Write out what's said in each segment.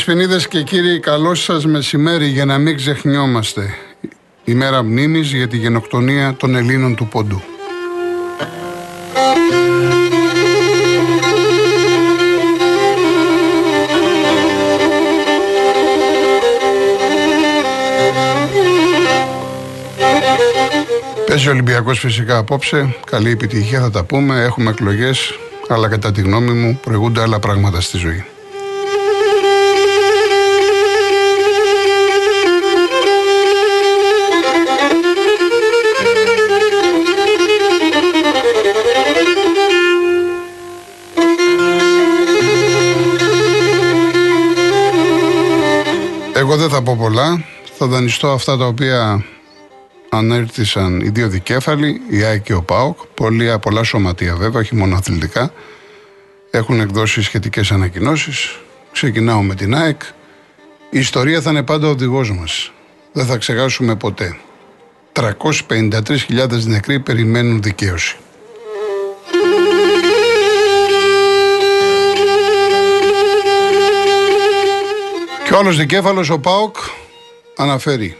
Δεσποινίδες και κύριοι, καλό σας μεσημέρι για να μην ξεχνιόμαστε. Ημέρα μνήμης για τη γενοκτονία των Ελλήνων του Πόντου. Παίζει ο Ολυμπιακός φυσικά απόψε. Καλή επιτυχία θα τα πούμε. Έχουμε εκλογές, αλλά κατά τη γνώμη μου προηγούνται άλλα πράγματα στη ζωή. Εγώ δεν θα πω πολλά. Θα δανειστώ αυτά τα οποία ανέρτησαν οι δύο δικέφαλοι, η ΑΕΚ και ο ΠΑΟΚ. Πολλοί, πολλά σωματεία βέβαια, όχι μόνο αθλητικά. Έχουν εκδώσει σχετικές ανακοινώσεις. Ξεκινάω με την ΑΕΚ. Η ιστορία θα είναι πάντα ο οδηγός μας. Δεν θα ξεχάσουμε ποτέ. 353.000 νεκροί περιμένουν δικαίωση. Και ο άλλος δικέφαλος, ο ΠΑΟΚ, αναφέρει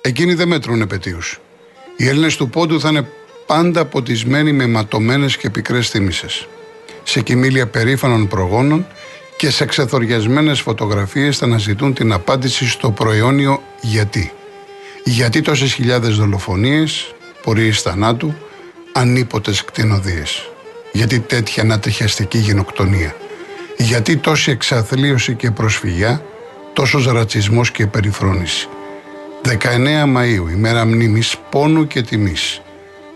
Εκείνοι δεν μέτρουν επαιτίους. Οι Έλληνες του Πόντου θα είναι πάντα ποτισμένοι με ματωμένες και πικρές θύμησες. Σε κοιμήλια περήφανων προγόνων και σε ξεθοριασμένες φωτογραφίες θα αναζητούν την απάντηση στο προαιώνιο γιατί. Γιατί τόσες χιλιάδες δολοφονίες, πορείες θανάτου, ανίποτες κτηνοδίες. Γιατί τέτοια ανατριχιαστική γενοκτονία. Γιατί τόση εξαθλίωση και προσφυγιά, τόσος ρατσισμός και περιφρόνηση. 19 Μαΐου, ημέρα μνήμης πόνου και τιμής.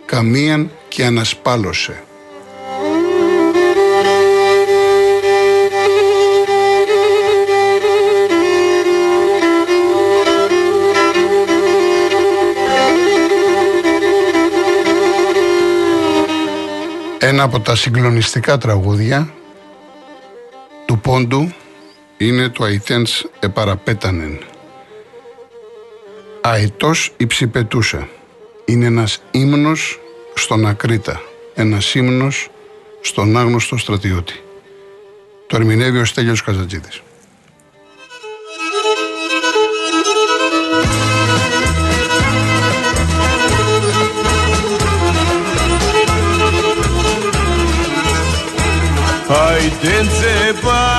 Καμίαν και ανασπάλωσε. Ένα από τα συγκλονιστικά τραγούδια του Πόντου είναι το «Αιτένς επαραπέτανεν» Αετός υψηπετούσε. Είναι ένας ύμνος στον Ακρίτα. Ένας ύμνος στον άγνωστο στρατιώτη. Το ερμηνεύει ο Στέλιος Καζατζίδης. Αιτένσε παραπέτανεν,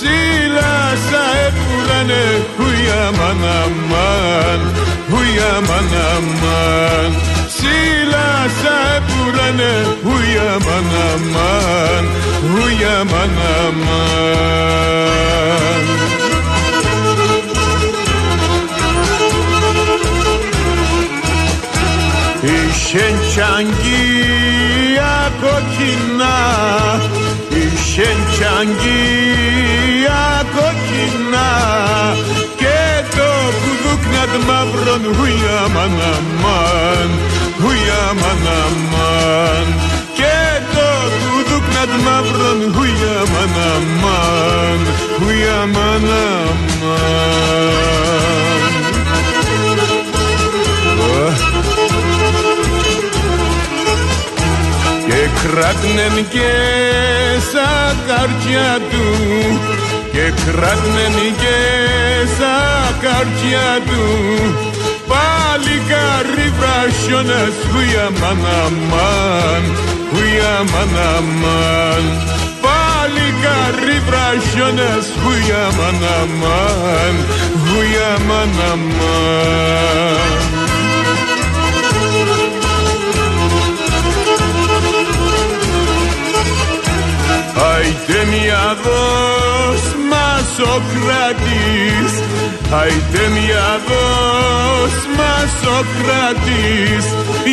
Dolayısıyla sahip olanı huyaman aman Huyaman aman. Sila sahip olanı huyaman aman Huyaman aman. Shençangi ya kokina Shençangi κουδούκνατ μαύρον χουιά μαναμάν, χουιά μαναμάν και το κουδούκνατ μαύρον χουιά μαναμάν, χουιά μαναμάν. και κράτνεν και σαν καρδιά του και κράτνεν και σαν καρδιά του. Πάλι καρύ βρασιώνας χουια μαναμάν χουια μαναμάν πάλι καρύ βρασιώνας χουια μαναμάν χουια μαναμάν Άιτε μας ο κρατής Άιτε μια δός μας ο κρατής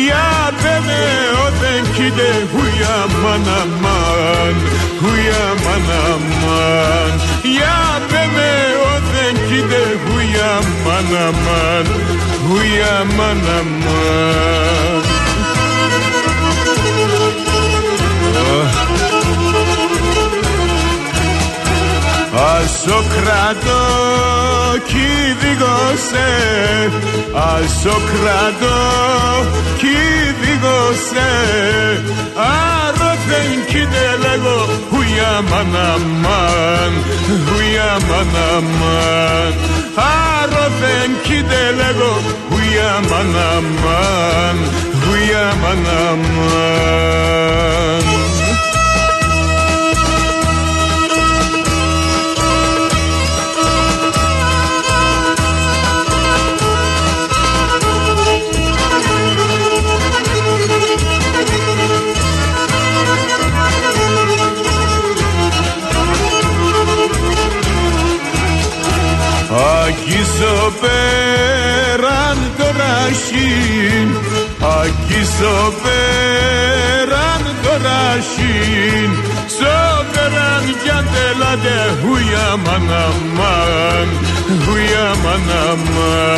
Για πένε όταν κοίτε χουιά μαναμάν Χουιά μαναμάν Για πένε όταν κοίτε χουιά μαναμάν Χουιά μαναμάν Ασοκρατός κηδικώσε Ασοκρατώ κηδικώσε Άρωθεν κοίτε λέγω Χουιά μαναμάν Χουιά μαναμάν Άρωθεν κοίτε λέγω Χουιά μαναμάν Χουιά μαναμάν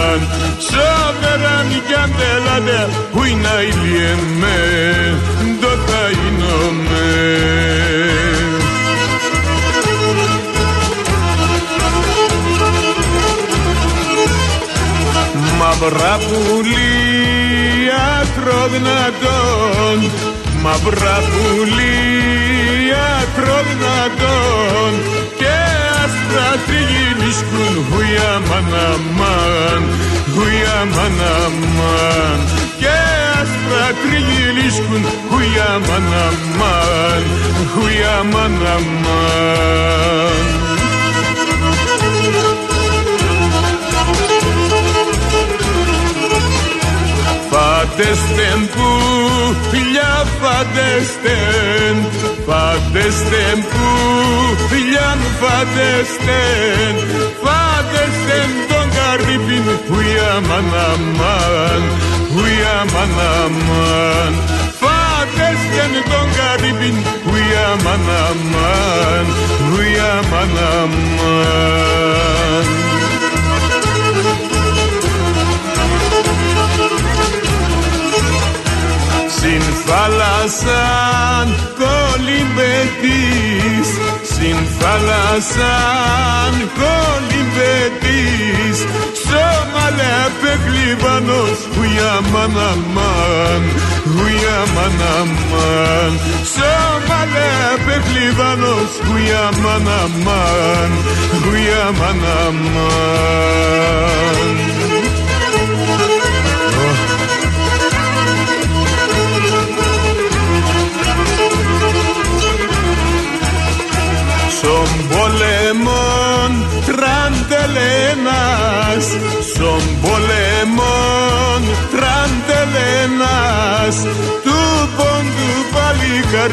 μαναμάν Σόπεραν κι αν τελάτε χουίνα ηλιεμέ Το θα Μαύρα πουλία ακροδυνατών Μαύρα πουλία ακροδυνατών Και άσπρα τριγυλίσκουν Χουιά μαναμάν Χουιά μαναμάν Και άσπρα τριγυλίσκουν Χουιά μαναμάν Χουιά μαναμάν Φαντεστεν που φιλιά φαντεστεν Φαντεστεν που φιλιά φαντεστεν Φαντεστεν τον καρύπιν Χουιά μαναμάν Χουιά μαναμάν Φαντεστεν τον καρύπιν Χουιά μαναμάν Χουιά μαναμάν θάλασσαν κολυμπετής Συν θάλασσαν κολυμπετής. Σώμα λέπε κλειβανός Χουιά μαναμάν Χουιά μαναμάν Σώμα λέπε κλειβανός Χουιά μαναμάν Χουιά μαναμάν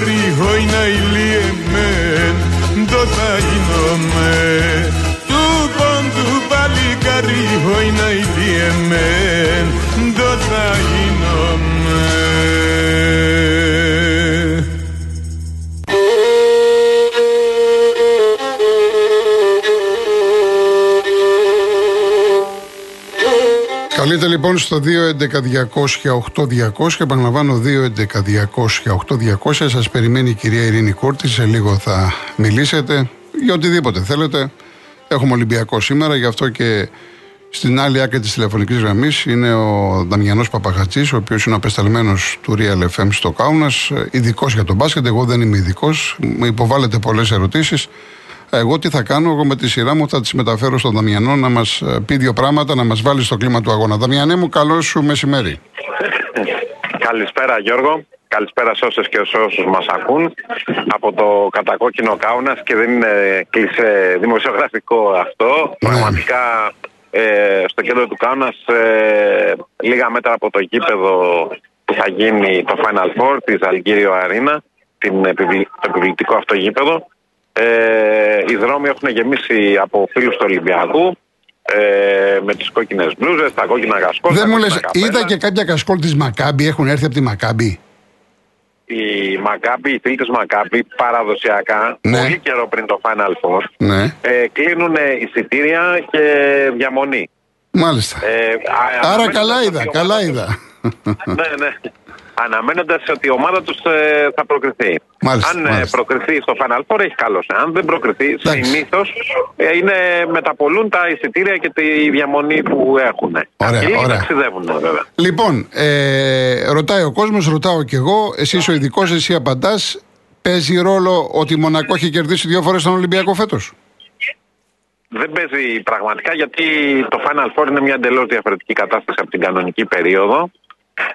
παλικάρι να ηλίεμεν Το θα γίνομαι. Του πόντου παλικάρι να ηλίεμεν Το θα γίνομαι λοιπόν στο 211-200-8200. Επαναλαμβάνω 211-200-8200. Σας περιμένει η κυρία Ειρήνη Κούρτη. Σε λίγο θα μιλήσετε για οτιδήποτε θέλετε. Έχουμε Ολυμπιακό σήμερα, γι' αυτό και στην άλλη άκρη της τηλεφωνικής γραμμής είναι ο Δαμιανό Παπαχατζή, ο οποίος είναι απεσταλμένος του Real FM στο Κάουνα, ειδικός για τον μπάσκετ. Εγώ δεν είμαι ειδικός. Μου υποβάλλετε πολλές ερωτήσεις. Εγώ τι θα κάνω, εγώ με τη σειρά μου θα τις μεταφέρω στον Δαμιανό να μας πει δύο πράγματα, να μας βάλει στο κλίμα του αγώνα. Δαμιανέ μου, καλό σου μεσημέρι. Καλησπέρα Γιώργο. Καλησπέρα σε όσες και σε όσους μας ακούν από το κατακόκκινο Κάουνας και δεν είναι κλεισέ δημοσιογραφικό αυτό. Ναι. Πραγματικά ε, στο κέντρο του Κάουνας, ε, λίγα μέτρα από το γήπεδο που θα γίνει το Final Four της Αλγύριο Αρίνα, την επιβλη, το επιβλητικό αυτό γήπεδο. Ε, οι δρόμοι έχουν γεμίσει από φίλους του Ολυμπιακού ε, με τις κόκκινες μπλούζες, τα κόκκινα κασκόλ. Δεν τα μου λες, κόκκινα καπέλα. είδα και κάποια κασκόλ της Μακάμπη, έχουν έρθει από τη Μακάμπη. Οι Μακάμπι, οι φίλοι της Μακάμπι, παραδοσιακά, Ναι. πολύ καιρό πριν το Final Four, Ναι, ε, κλείνουν εισιτήρια και διαμονή. μάλιστα. Ε, α- Άρα αναμένοντας καλά ότι είδα, η καλά ομάδα- είδα. ναι, ναι. Αναμένοντας ότι η ομάδα τους ε, θα προκριθεί. Μάλιστα, Αν ε, μάλιστα. προκριθεί στο Final Four, έχει καλώ. Αν δεν προκριθεί, Εντάξει. συνήθως είναι μεταπολούν τα εισιτήρια και τη διαμονή που έχουν. Ωραία, και λίγοι ωραία. ταξιδεύουν, βέβαια. Λοιπόν, ε, ρωτάει ο κόσμος, ρωτάω κι εγώ. Εσύ ο ειδικός, εσύ απαντάς. Παίζει ρόλο ότι η Μονακό έχει κερδίσει δύο φορές τον Ολυμπιακό φέτος; Δεν παίζει πραγματικά γιατί το Final Four είναι μια εντελώς διαφορετική κατάσταση από την κανονική περίοδο.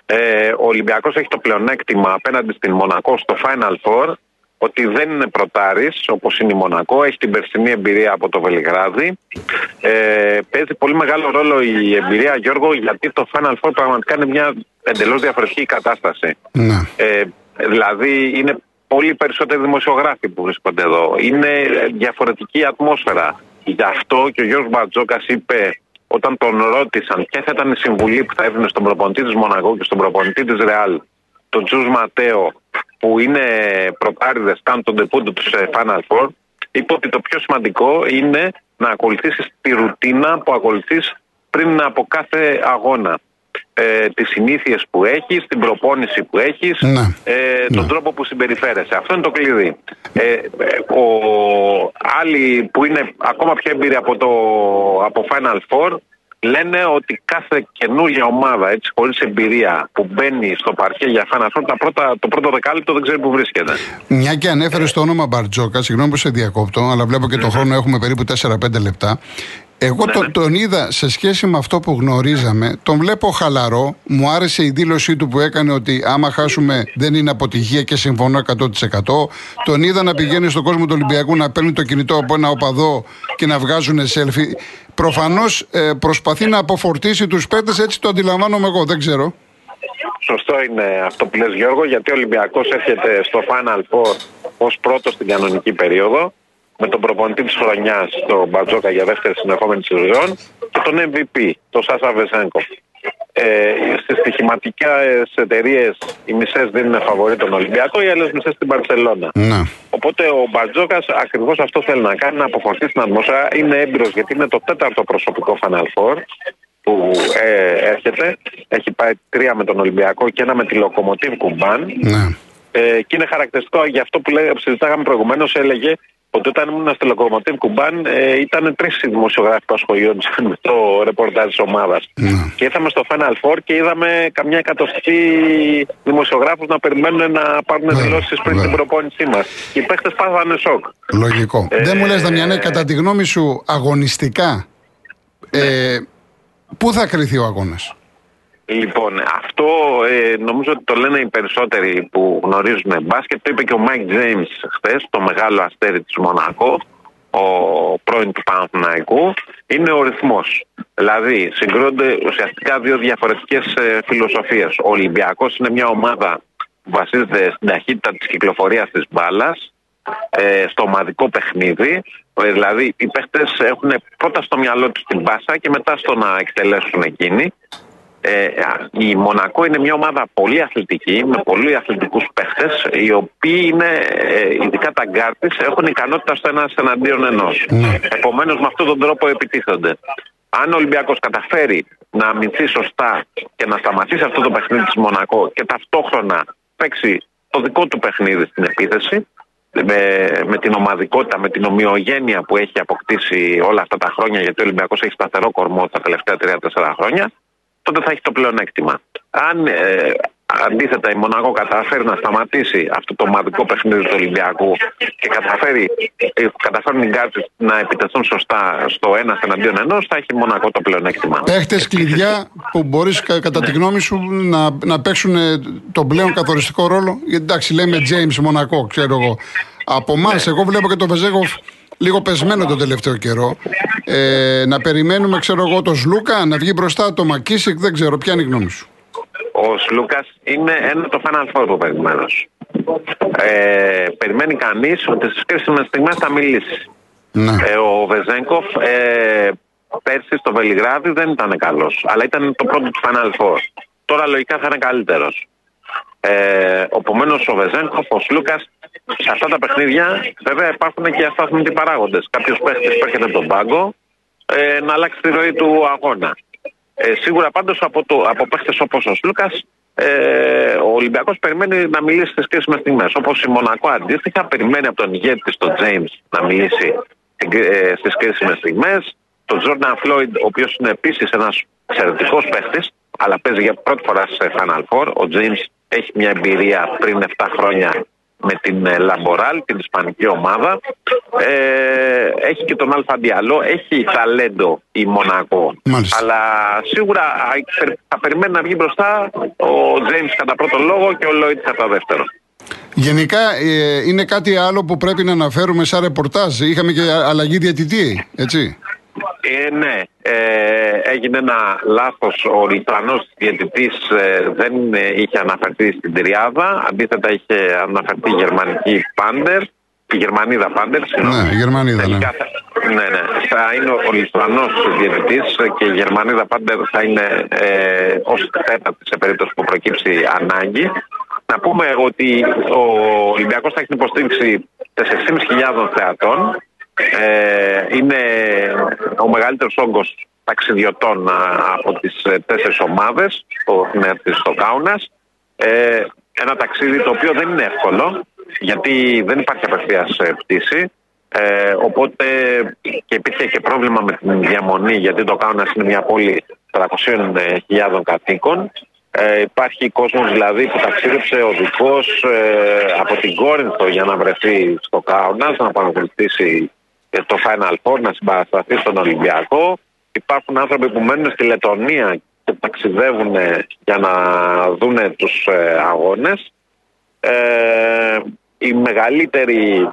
Ε, ο Ολυμπιακός έχει το πλεονέκτημα απέναντι στην Μονακό στο Final Four ότι δεν είναι πρωτάρης όπως είναι η Μονακό, έχει την περσινή εμπειρία από το Βελιγράδι. Ε, παίζει πολύ μεγάλο ρόλο η εμπειρία Γιώργο γιατί το Final Four πραγματικά είναι μια εντελώς διαφορετική κατάσταση. Ναι. Ε, δηλαδή είναι πολύ περισσότεροι δημοσιογράφοι που βρίσκονται εδώ. Είναι διαφορετική ατμόσφαιρα. Γι' αυτό και ο Γιώργος Μπατζόκας είπε όταν τον ρώτησαν ποια θα ήταν η συμβουλή που θα έδινε στον προπονητή της Μονακό και στον προπονητή της Ρεάλ, τον Τζους Ματέο, που είναι προπάριδες, κάνουν τον τεπούντο τους σε Final Four, είπε ότι το πιο σημαντικό είναι να ακολουθήσεις τη ρουτίνα που ακολουθείς πριν από κάθε αγώνα. Ε, τις συνήθειες που έχεις, την προπόνηση που έχεις, Ναι. ε, τον Ναι. τρόπο που συμπεριφέρεσαι. Αυτό είναι το κλειδί. Ε, ε, ο, άλλοι που είναι ακόμα πιο εμπειροί από το από Final Four λένε ότι κάθε καινούργια ομάδα έτσι, χωρίς εμπειρία που μπαίνει στο παρκέ για Final Four τα πρώτα, το πρώτο δεκάλεπτο δεν ξέρει που βρίσκεται. Μια και ανέφερες το όνομα Μπαρτζόκα, συγγνώμη που σε διακόπτω, αλλά βλέπω και τον χρόνο έχουμε περίπου 4-5 λεπτά. Εγώ Ναι, το- ναι. τον είδα σε σχέση με αυτό που γνωρίζαμε. Τον βλέπω χαλαρό. Μου άρεσε η δήλωσή του που έκανε ότι άμα χάσουμε δεν είναι αποτυχία και συμφωνώ 100%. Τον είδα να πηγαίνει στον κόσμο του Ολυμπιακού να παίρνει το κινητό από ένα οπαδό και να βγάζουν selfie. Προφανώς προσπαθεί να αποφορτήσει τους παίκτες, έτσι το αντιλαμβάνομαι εγώ. Δεν ξέρω. Σωστό είναι αυτό που λες Γιώργο γιατί ο Ολυμπιακός έρχεται στο Final Four ως πρώτος στην κανονική περίοδο με τον προπονητή της χρονιάς τον Μπατζόκα για δεύτερη συνεχόμενη σεζόν και τον MVP, τον Σάσα Βεζέγκο. Ε, στις στοιχηματικές εταιρείες οι μισές δίνουν φαβορή τον Ολυμπιακό, οι άλλες μισές στην Παρσελώνα. Ναι. Οπότε ο Μπαρτζόκα ακριβώς αυτό θέλει να κάνει, να αποφορτήσει την ατμόσφαιρα. Είναι έμπειρος γιατί είναι το τέταρτο προσωπικό Final Four που ε, έρχεται. Έχει πάει τρία με τον Ολυμπιακό και ένα με τη Λοκομοτίβ Κουμπάν. Ναι. Ε, και είναι χαρακτηριστικό για αυτό που λέγα, συζητάγαμε προηγουμένως. Έλεγε ότι όταν ήμουν στη Λοκομοτίβ Κουμπάν ε, ήταν τρεις οι δημοσιογράφοι που ασχολιόντουσαν με το ρεπορτάζ της ομάδας. Ναι. Και ήρθαμε στο Final Four και είδαμε καμιά εκατοστή δημοσιογράφους να περιμένουν να πάρουν Βέβαια, δηλώσεις πριν βέβαια. την προπόνησή μας. Και οι παίχτε πάθανε σοκ. Λογικό. Ε, Δεν μου λες Δαμιανέ, κατά τη γνώμη σου αγωνιστικά, ε, πού θα κριθεί ο αγώνας; Λοιπόν, αυτό ε, νομίζω ότι το λένε οι περισσότεροι που γνωρίζουν μπάσκετ. Το είπε και ο Μάικ Τζέιμ χθες, το μεγάλο αστέρι της Μονακό, ο πρώην του Παναθηναϊκού. Είναι ο ρυθμός. Δηλαδή, συγκρούονται ουσιαστικά δύο διαφορετικές ε, φιλοσοφίες. Ο Ολυμπιακός είναι μια ομάδα που βασίζεται στην ταχύτητα της κυκλοφορίας της μπάλας, ε, στο ομαδικό παιχνίδι. Ε, δηλαδή, οι παίχτες έχουν πρώτα στο μυαλό τους την πάσα και μετά στο να εκτελέσουν εκείνη. Ε, η Μονακό είναι μια ομάδα πολύ αθλητική, με πολύ αθλητικούς παίχτες, οι οποίοι είναι, ε, ειδικά τα γκάρ της, έχουν ικανότητα στο ένα εναντίον ενός. Επομένως με αυτόν τον τρόπο επιτίθενται. Αν ο Ολυμπιακός καταφέρει να αμυνθεί σωστά και να σταματήσει αυτό το παιχνίδι της Μονακό και ταυτόχρονα παίξει το δικό του παιχνίδι στην επίθεση, με, με την ομαδικότητα, με την ομοιογένεια που έχει αποκτήσει όλα αυτά τα χρόνια, γιατί ο Ολυμπιακός έχει σταθερό κορμό τα τελευταία 3-4 χρόνια, τότε θα έχει το πλεονέκτημα. Αν ε, αντίθετα η Μονακό καταφέρει να σταματήσει αυτό το ομαδικό παιχνίδι του Ολυμπιακού και καταφέρει, ε, καταφέρουν οι γκάρτες να επιτεθούν σωστά στο ένα εναντίον ενός, θα έχει η Μονακό το πλεονέκτημα. Παίχτες κλειδιά που μπορείς κατά τη γνώμη σου να, να παίξουν ε, τον πλέον καθοριστικό ρόλο. Γιατί εντάξει, λέμε James Μονακό, ξέρω εγώ. Από εμάς, εγώ βλέπω και τον Βεζέγοφ λίγο πεσμένο τον τελευταίο καιρό. Ε, να περιμένουμε, ξέρω εγώ, τον Σλούκα να βγει μπροστά, το Μακίσικ, δεν ξέρω, ποια είναι η γνώμη σου. Ο Σλούκας είναι ένα το Final Four που περιμένω. Ε, περιμένει κανείς ότι στις κρίσιμες στιγμές θα μιλήσει. Ναι. Ε, ο Βεζέγκοφ ε, πέρσι στο Βελιγράδι δεν ήταν καλός, αλλά ήταν το πρώτο του Final Four. Τώρα λογικά θα είναι καλύτερος. Ε, Επομένω, ο Βεζέγκοφ, ο Σλούκας, σε αυτά τα παιχνίδια βέβαια υπάρχουν και αστάθμιτοι παράγοντες. Κάποιος παίχτης που έρχεται από τον πάγκο ε, να αλλάξει τη ροή του αγώνα. Ε, σίγουρα πάντως από, το, από παίχτες όπως ο Σλούκας ε, ο Ολυμπιακός περιμένει να μιλήσει στις κρίσιμες στιγμές. Όπως η Μονακό αντίστοιχα περιμένει από τον ηγέτη της, τον James, να μιλήσει ε, στις κρίσιμες στιγμές. Τον Jordan Floyd, ο οποίος είναι επίσης ένας εξαιρετικός παίχτης, αλλά παίζει για πρώτη φορά σε Final Four. Ο James έχει μια εμπειρία πριν 7 χρόνια με την ε, Λαμποράλ, την ισπανική ομάδα. Ε, έχει και τον Άλφα Ντιαλό, έχει ταλέντο η Μονακό. Μάλιστα. Αλλά σίγουρα θα περιμένει να βγει μπροστά ο Τζέιμς κατά πρώτο λόγο και ο Λόιντ κατά δεύτερο. Γενικά ε, είναι κάτι άλλο που πρέπει να αναφέρουμε σαν ρεπορτάζ. Είχαμε και αλλαγή διαιτητή, έτσι. Ε, ναι, ε, έγινε ένα λάθος. Ο Λιτρανός διαιτητής ε, δεν ε, είχε αναφερθεί στην τριάδα. Αντίθετα είχε αναφερθεί η γερμανική Πάντερ. Η Γερμανίδα Πάντερ, Ναι, η Γερμανίδα, ναι. Τελικά θα- ναι, ναι. Θα είναι ο Λιτρανός διαιτητής και η Γερμανίδα Πάντερ θα είναι ε, ως τέταρτη σε περίπτωση που προκύψει ανάγκη. Να πούμε ότι ο Ολυμπιακός θα έχει την υποστήριξη 4.500 θεατών. Ε, είναι ο μεγαλύτερος όγκος ταξιδιωτών α, από τις ε, τέσσερις ομάδες που έχουν έρθει στο Κάουνας. Ε, ένα ταξίδι το οποίο δεν είναι εύκολο γιατί δεν υπάρχει απευθείας ε, πτήση. Ε, οπότε και υπήρχε και πρόβλημα με την διαμονή γιατί το Κάουνας είναι μια πόλη 300.000 κατοίκων. Ε, υπάρχει κόσμος δηλαδή που ταξίδεψε οδικός ε, από την Κόρινθο για να βρεθεί στο Κάουνας, να παρακολουθήσει ε, το Final Four, να συμπαρασταθεί στον Ολυμπιακό. Υπάρχουν άνθρωποι που μένουν στη Λετωνία και ταξιδεύουν ε, για να δούνε τους ε, αγώνες. Ε, η μεγαλύτερη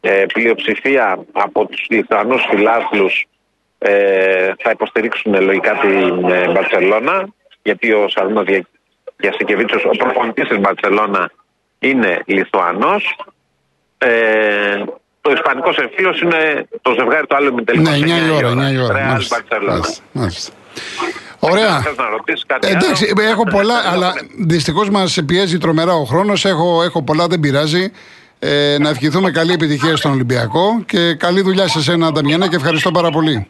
ε, πλειοψηφία από τους Λιθουανούς φιλάθλους ε, θα υποστηρίξουν λογικά την ε, Μπαρτσελώνα γιατί ο Σαρνό Διασικεβίτσιος, ο προπονητής της Μπαρτσελώνα είναι Λιθουανός. Ε, το ισπανικό εμφύλιος είναι το ζευγάρι του άλλου ημιτελικού. Ναι, 9 η ώρα, 9 η ώρα. Real Μάλιστα, Barcelona. μάλιστα, μάλιστα. Ωραία. Θες να ρωτήσεις κάτι άλλο; Εντάξει, έχω πολλά, αλλά δυστυχώς μας πιέζει τρομερά ο χρόνος. Έχω, έχω πολλά, δεν πειράζει. Ε, να ευχηθούμε καλή επιτυχία στον Ολυμπιακό και καλή δουλειά σε σένα, Νταμιανέ, και ευχαριστώ πάρα πολύ.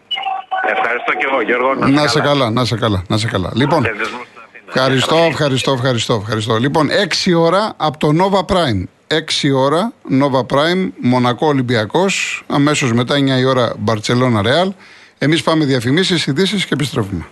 Ευχαριστώ και εγώ Γιώργο. Να σε καλά, να σε καλά, να σε καλά. Λοιπόν, Χαιρετισμούς στην Αθήνα. ευχαριστώ, ευχαριστώ, ευχαριστώ, ευχαριστώ. Λοιπόν, 6 ώρα από το Nova Prime. 6 ώρα, Nova Prime, Μονακό Ολυμπιακός. Αμέσως μετά 9 η ώρα, Μπαρσελόνα Ρεάλ. Εμείς πάμε διαφημίσεις, ειδήσεις και επιστρέφουμε.